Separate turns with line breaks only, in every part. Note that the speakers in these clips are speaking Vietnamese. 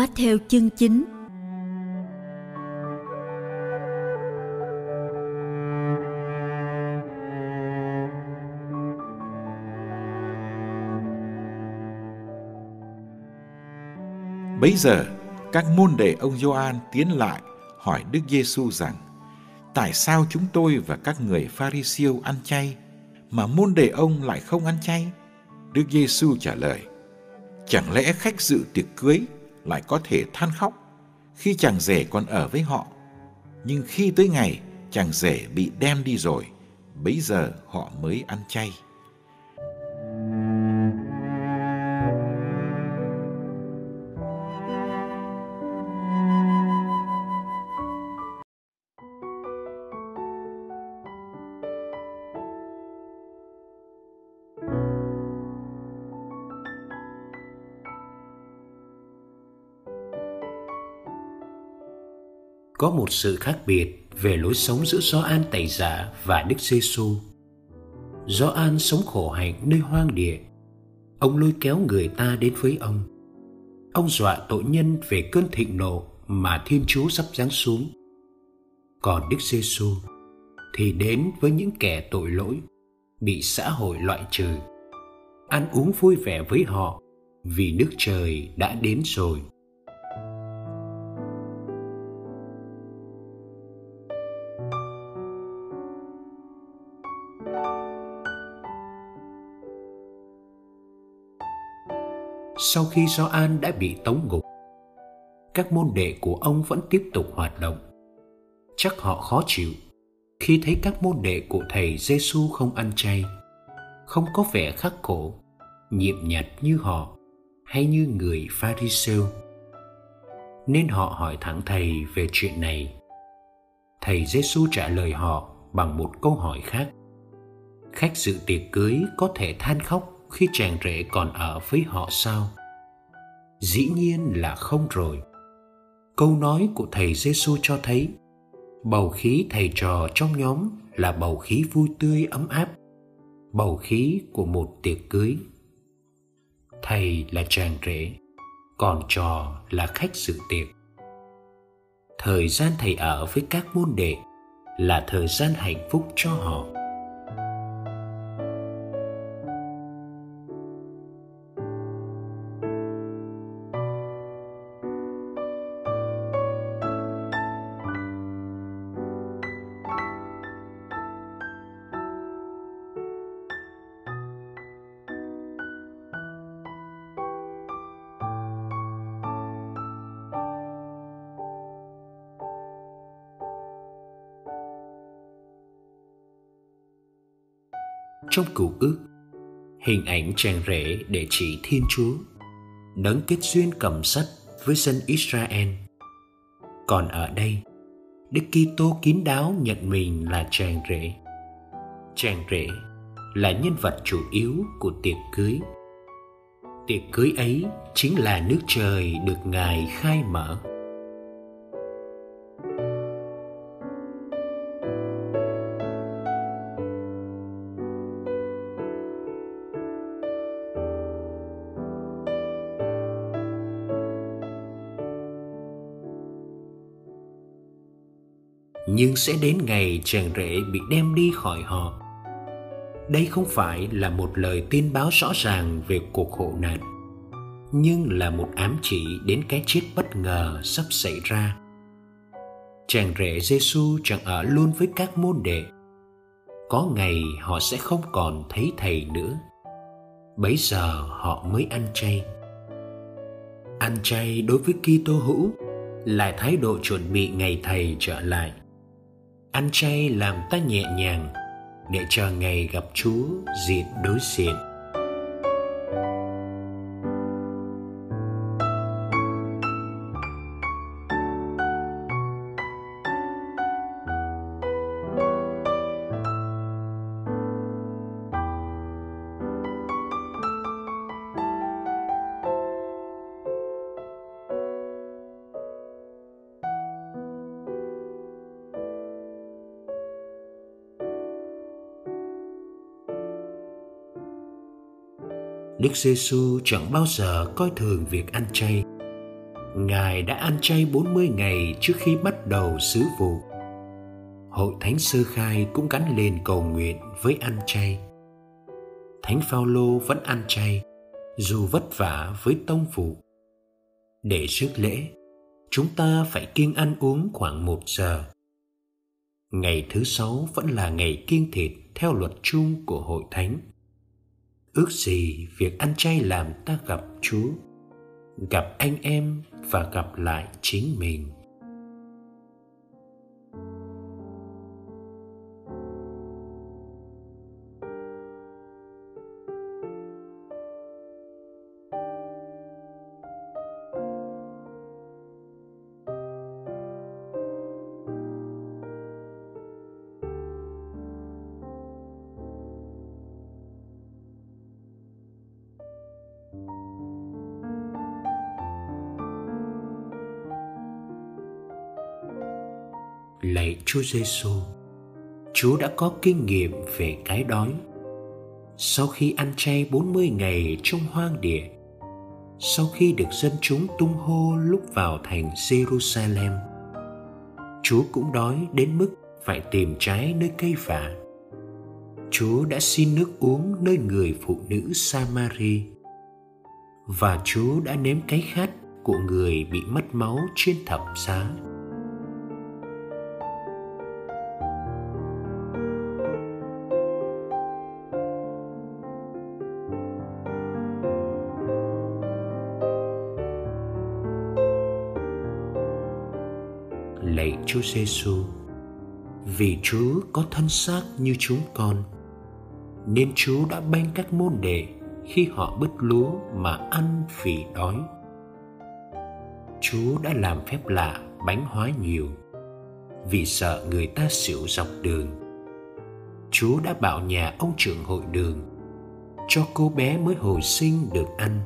Matthew chương 9
Bấy giờ, các môn đệ ông Gioan tiến lại hỏi Đức Giêsu rằng: Tại sao chúng tôi và các người Pharisêu ăn chay mà môn đệ ông lại không ăn chay? Đức Giêsu trả lời: Chẳng lẽ khách dự tiệc cưới lại có thể than khóc khi chàng rể còn ở với họ? Nhưng khi tới ngày chàng rể bị đem đi rồi, bấy giờ họ mới ăn chay.
Có một sự khác biệt về lối sống giữa Gioan Tẩy Giả và Đức Giêsu. Gioan sống khổ hạnh nơi hoang địa. Ông lôi kéo người ta đến với ông. Ông dọa tội nhân về cơn thịnh nộ mà Thiên Chúa sắp giáng xuống. Còn Đức Giêsu thì đến với những kẻ tội lỗi, bị xã hội loại trừ. Ăn uống vui vẻ với họ vì nước trời đã đến rồi. Sau khi Gioan đã bị tống ngục. Các môn đệ của ông vẫn tiếp tục hoạt động. Chắc họ khó chịu khi thấy các môn đệ của thầy Giêsu không ăn chay, không có vẻ khắc khổ, nhiệm nhặt như họ hay như người Pharisêu. Nên họ hỏi thẳng thầy về chuyện này. Thầy Giêsu trả lời họ bằng một câu hỏi khác. Khách dự tiệc cưới có thể than khóc khi chàng rể còn ở với họ sao? Dĩ nhiên là không rồi. Câu nói của thầy Giêsu cho thấy bầu khí thầy trò trong nhóm là bầu khí vui tươi ấm áp, bầu khí của một tiệc cưới. Thầy là chàng rể, còn trò là khách dự tiệc. Thời gian thầy ở với các môn đệ là thời gian hạnh phúc cho họ trong cựu ước. Hình ảnh chàng rể để chỉ thiên chúa đấng kết duyên cầm sắt với dân israel. Còn ở đây, đức kitô kín đáo nhận mình là chàng rể. Chàng rể là nhân vật chủ yếu của tiệc cưới. Tiệc cưới ấy chính là nước trời được ngài khai mở. Nhưng sẽ đến ngày chàng rể bị đem đi khỏi họ. Đây không phải là một lời tin báo rõ ràng về cuộc khổ nạn, nhưng là một ám chỉ đến cái chết bất ngờ sắp xảy ra. Chàng rể Giêsu chẳng ở luôn với các môn đệ. Có ngày họ sẽ không còn thấy thầy nữa. Bấy giờ họ mới ăn chay. Ăn chay đối với Kitô hữu, là thái độ chuẩn bị ngày thầy trở lại ăn chay làm ta nhẹ nhàng để chờ ngày gặp chúa diện đối diện. Đức Giêsu chẳng bao giờ coi thường việc ăn chay. Ngài đã ăn chay 40 ngày trước khi bắt đầu sứ vụ. Hội Thánh Sơ Khai cũng gắn lên cầu nguyện với ăn chay. Thánh Phaolô vẫn ăn chay dù vất vả với tông vụ. Để trước lễ, chúng ta phải kiêng ăn uống khoảng một giờ. Ngày thứ sáu vẫn là ngày kiêng thịt theo luật chung của hội thánh ước gì việc ăn chay làm ta gặp chúa, gặp anh em và gặp lại chính mình. Lạy Chúa Giêsu. Chúa đã có kinh nghiệm về cái đói. Sau khi ăn chay 40 ngày trong hoang địa, sau khi được dân chúng tung hô lúc vào thành Jerusalem, Chúa cũng đói đến mức phải tìm trái nơi cây vả. Chúa đã xin nước uống nơi người phụ nữ Samari và Chúa đã nếm cái khát của người bị mất máu trên thập giá. Chúa Giêsu, vì Chúa có thân xác như chúng con, nên Chúa đã ban các môn đệ khi họ bứt lúa mà ăn vì đói. Chúa đã làm phép lạ bánh hóa nhiều vì sợ người ta xỉu dọc đường. Chúa đã bảo nhà ông trưởng hội đường cho cô bé mới hồi sinh được ăn.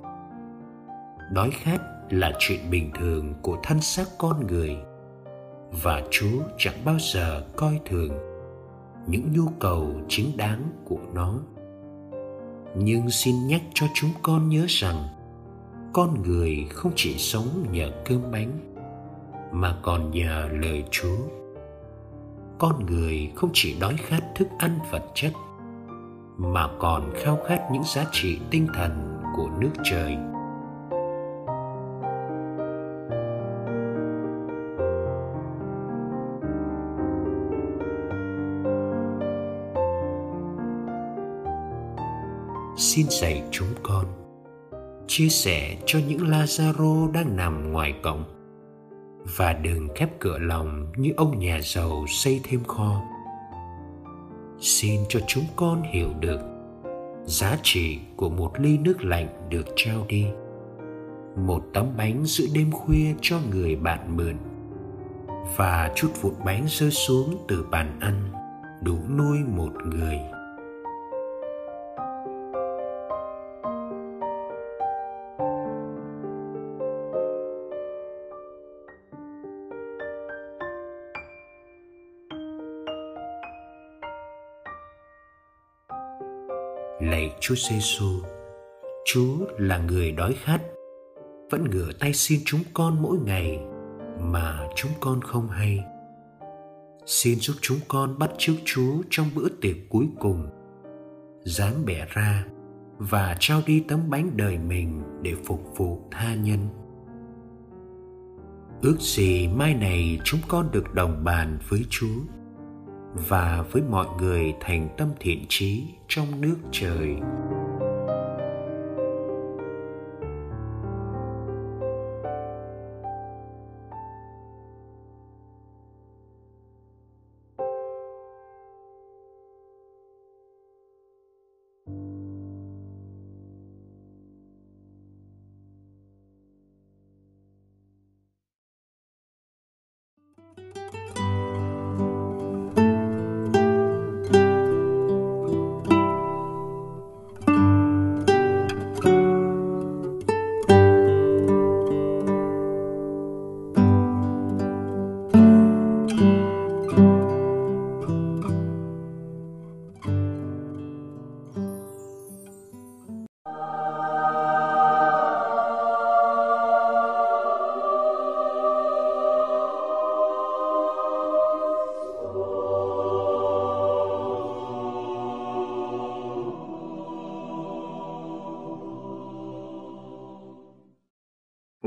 Đói khát là chuyện bình thường của thân xác con người và Chúa chẳng bao giờ coi thường những nhu cầu chính đáng của nó. Nhưng xin nhắc cho chúng con nhớ rằng, con người không chỉ sống nhờ cơm bánh, mà còn nhờ lời Chúa. Con người không chỉ đói khát thức ăn vật chất, mà còn khao khát những giá trị tinh thần của nước trời xin dạy chúng con. Chia sẻ cho những Lazaro đang nằm ngoài cổng. Và đừng khép cửa lòng như ông nhà giàu xây thêm kho. Xin cho chúng con hiểu được giá trị của một ly nước lạnh được trao đi. Một tấm bánh giữa đêm khuya cho người bạn mượn. Và chút vụn bánh rơi xuống từ bàn ăn đủ nuôi một người. Lạy Chúa Giêsu, Chúa là người đói khát, vẫn ngửa tay xin chúng con mỗi ngày mà chúng con không hay. Xin giúp chúng con bắt chước Chúa trong bữa tiệc cuối cùng, dám bẻ ra và trao đi tấm bánh đời mình để phục vụ tha nhân. Ước gì mai này chúng con được đồng bàn với chúa và với mọi người thành tâm thiện trí trong nước trời.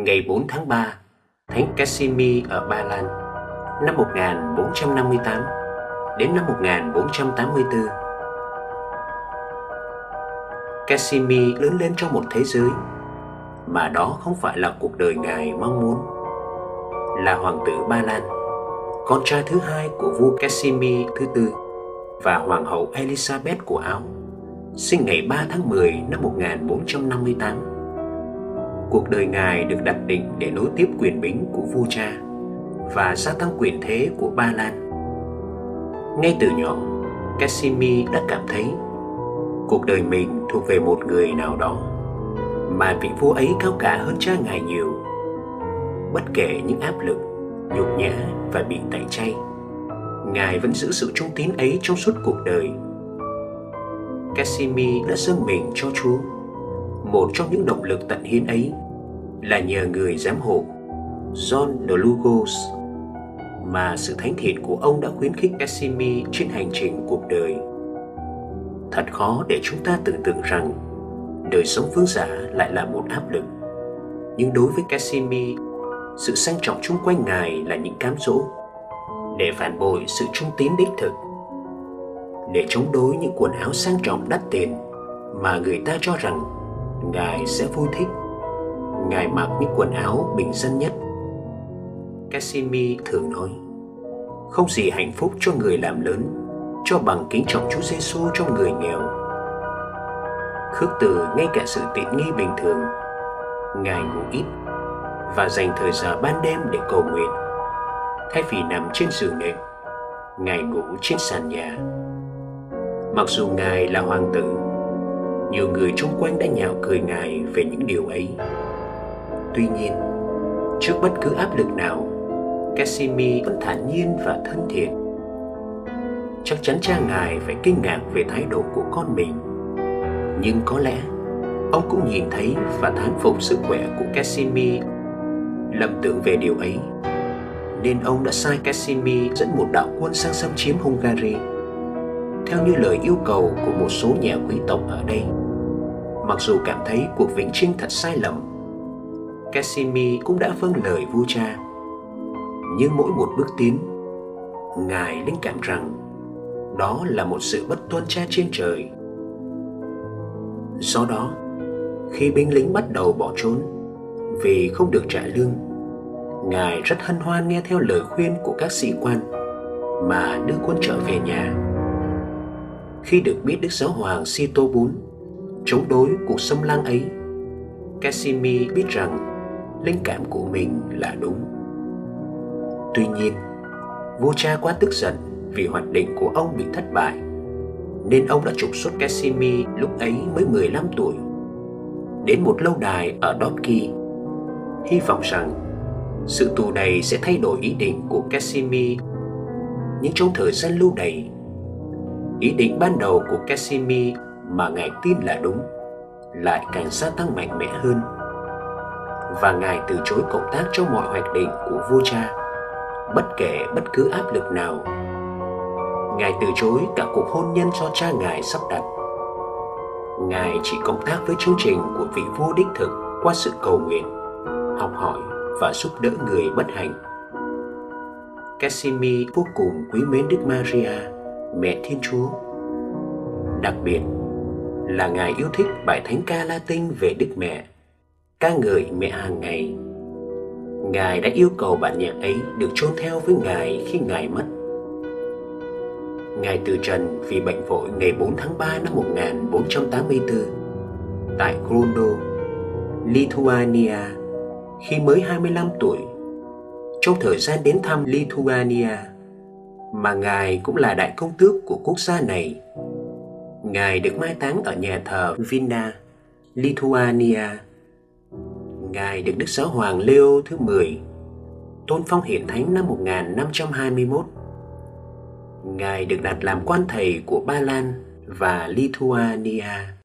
Ngày 4 tháng 3, Thánh Casimir ở Ba Lan năm 1458 đến năm 1484. Casimir lớn lên trong một thế giới mà đó không phải là cuộc đời ngài mong muốn. Là hoàng tử Ba Lan, con trai thứ hai của vua Casimir thứ tư và hoàng hậu Elizabeth của Áo, sinh ngày 3 tháng 10 năm 1458 cuộc đời ngài được đặt định để nối tiếp quyền bính của vua cha và gia tăng quyền thế của Ba Lan. Ngay từ nhỏ, Casimir đã cảm thấy cuộc đời mình thuộc về một người nào đó mà vị vua ấy cao cả hơn cha ngài nhiều. Bất kể những áp lực, nhục nhã và bị tẩy chay, ngài vẫn giữ sự trung tín ấy trong suốt cuộc đời. Casimir đã dâng mình cho Chúa một trong những động lực tận hiến ấy là nhờ người giám hộ John de Lugos mà sự thánh thiện của ông đã khuyến khích Casimir trên hành trình cuộc đời. Thật khó để chúng ta tưởng tượng rằng đời sống vương giả lại là một áp lực. Nhưng đối với Cassimi, sự sang trọng chung quanh ngài là những cám dỗ để phản bội sự trung tín đích thực để chống đối những quần áo sang trọng đắt tiền mà người ta cho rằng ngài sẽ vui thích ngài mặc những quần áo bình dân nhất casimir thường nói không gì hạnh phúc cho người làm lớn cho bằng kính trọng Chúa Giêsu cho người nghèo. Khước từ ngay cả sự tiện nghi bình thường, Ngài ngủ ít và dành thời giờ ban đêm để cầu nguyện. Thay vì nằm trên giường nệm, Ngài ngủ trên sàn nhà. Mặc dù Ngài là hoàng tử, nhiều người xung quanh đã nhạo cười ngài về những điều ấy. Tuy nhiên, trước bất cứ áp lực nào, casimir vẫn thản nhiên và thân thiện. Chắc chắn cha ngài phải kinh ngạc về thái độ của con mình. Nhưng có lẽ, ông cũng nhìn thấy và thán phục sức khỏe của casimir. Lầm tưởng về điều ấy, nên ông đã sai casimir dẫn một đạo quân sang xâm chiếm hungary. Theo như lời yêu cầu của một số nhà quý tộc ở đây. Mặc dù cảm thấy cuộc vĩnh trinh thật sai lầm, Casimir cũng đã vâng lời vua cha. Nhưng mỗi một bước tiến, Ngài linh cảm rằng đó là một sự bất tuân cha trên trời. Do đó, khi binh lính bắt đầu bỏ trốn vì không được trả lương, Ngài rất hân hoan nghe theo lời khuyên của các sĩ quan mà đưa quân trở về nhà khi được biết Đức Giáo Hoàng Sito Bún chống đối cuộc xâm lăng ấy, Casimir biết rằng linh cảm của mình là đúng. Tuy nhiên, vua cha quá tức giận vì hoạch định của ông bị thất bại, nên ông đã trục xuất Casimir lúc ấy mới 15 tuổi đến một lâu đài ở Dobki, hy vọng rằng sự tù này sẽ thay đổi ý định của Casimir. Nhưng trong thời gian lưu đày, ý định ban đầu của Casimir mà ngài tin là đúng lại càng gia tăng mạnh mẽ hơn và ngài từ chối cộng tác cho mọi hoạch định của vua cha bất kể bất cứ áp lực nào ngài từ chối cả cuộc hôn nhân do cha ngài sắp đặt Ngài chỉ cộng tác với chương trình của vị vua đích thực qua sự cầu nguyện, học hỏi và giúp đỡ người bất hạnh. Casimir vô cùng quý mến Đức Maria, mẹ Thiên Chúa. Đặc biệt là Ngài yêu thích bài thánh ca Latin về Đức Mẹ, ca ngợi mẹ hàng ngày. Ngài đã yêu cầu bản nhạc ấy được chôn theo với Ngài khi Ngài mất. Ngài từ trần vì bệnh vội ngày 4 tháng 3 năm 1484 tại Grundo, Lithuania khi mới 25 tuổi. Trong thời gian đến thăm Lithuania, mà Ngài cũng là đại công tước của quốc gia này. Ngài được mai táng ở nhà thờ Vina, Lithuania. Ngài được Đức Giáo Hoàng Leo thứ 10 tôn phong hiển thánh năm 1521 Ngài được đặt làm quan thầy của Ba Lan và Lithuania.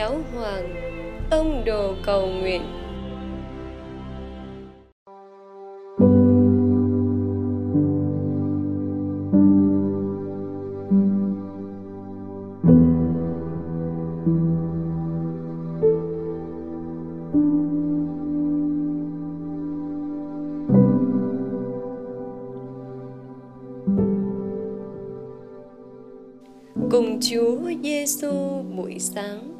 Giáo Hoàng, ông đồ cầu nguyện. cùng Chúa Giêsu buổi sáng.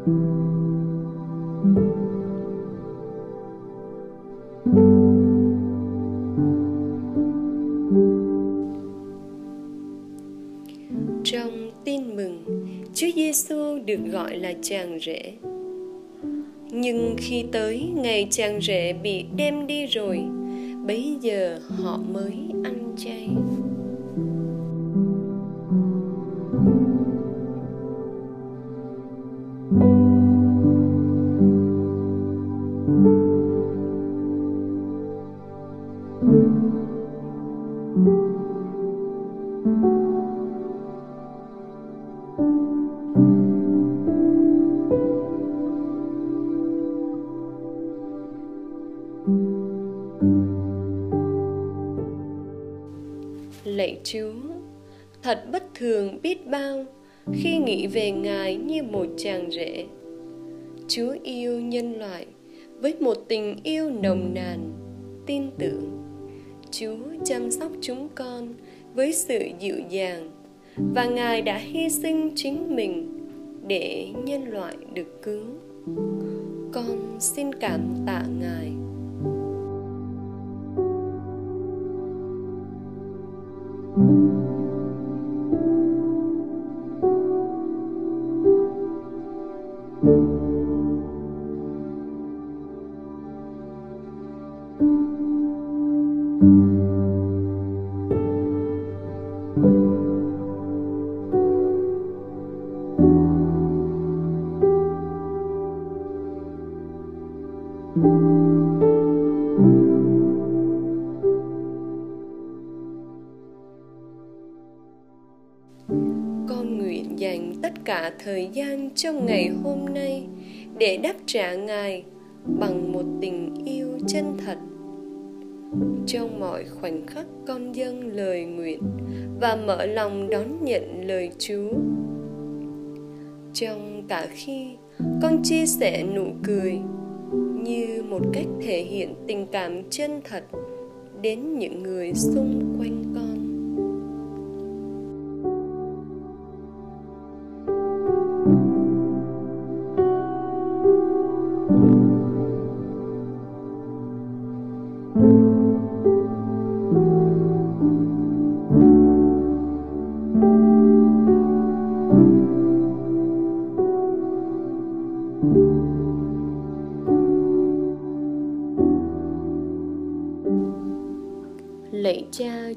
Trong tin mừng, Chúa Giêsu được gọi là chàng rể. Nhưng khi tới ngày chàng rể bị đem đi rồi, bấy giờ họ mới ăn chay. Chúa, thật bất thường biết bao khi nghĩ về Ngài như một chàng rể. Chúa yêu nhân loại với một tình yêu nồng nàn, tin tưởng. Chúa chăm sóc chúng con với sự dịu dàng và Ngài đã hy sinh chính mình để nhân loại được cứu. Con xin cảm tạ Ngài. Thời gian trong ngày hôm nay để đáp trả Ngài bằng một tình yêu chân thật. trong mọi khoảnh khắc con dâng lời nguyện và mở lòng đón nhận lời Chúa. Trong cả khi con chia sẻ nụ cười như một cách thể hiện tình cảm chân thật đến những người xung quanh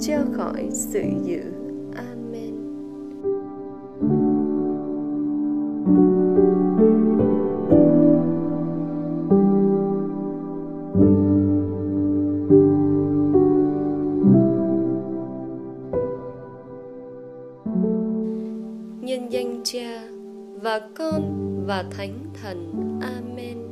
cho khỏi sự dữ. Amen. Nhân danh Cha và Con và Thánh Thần. Amen.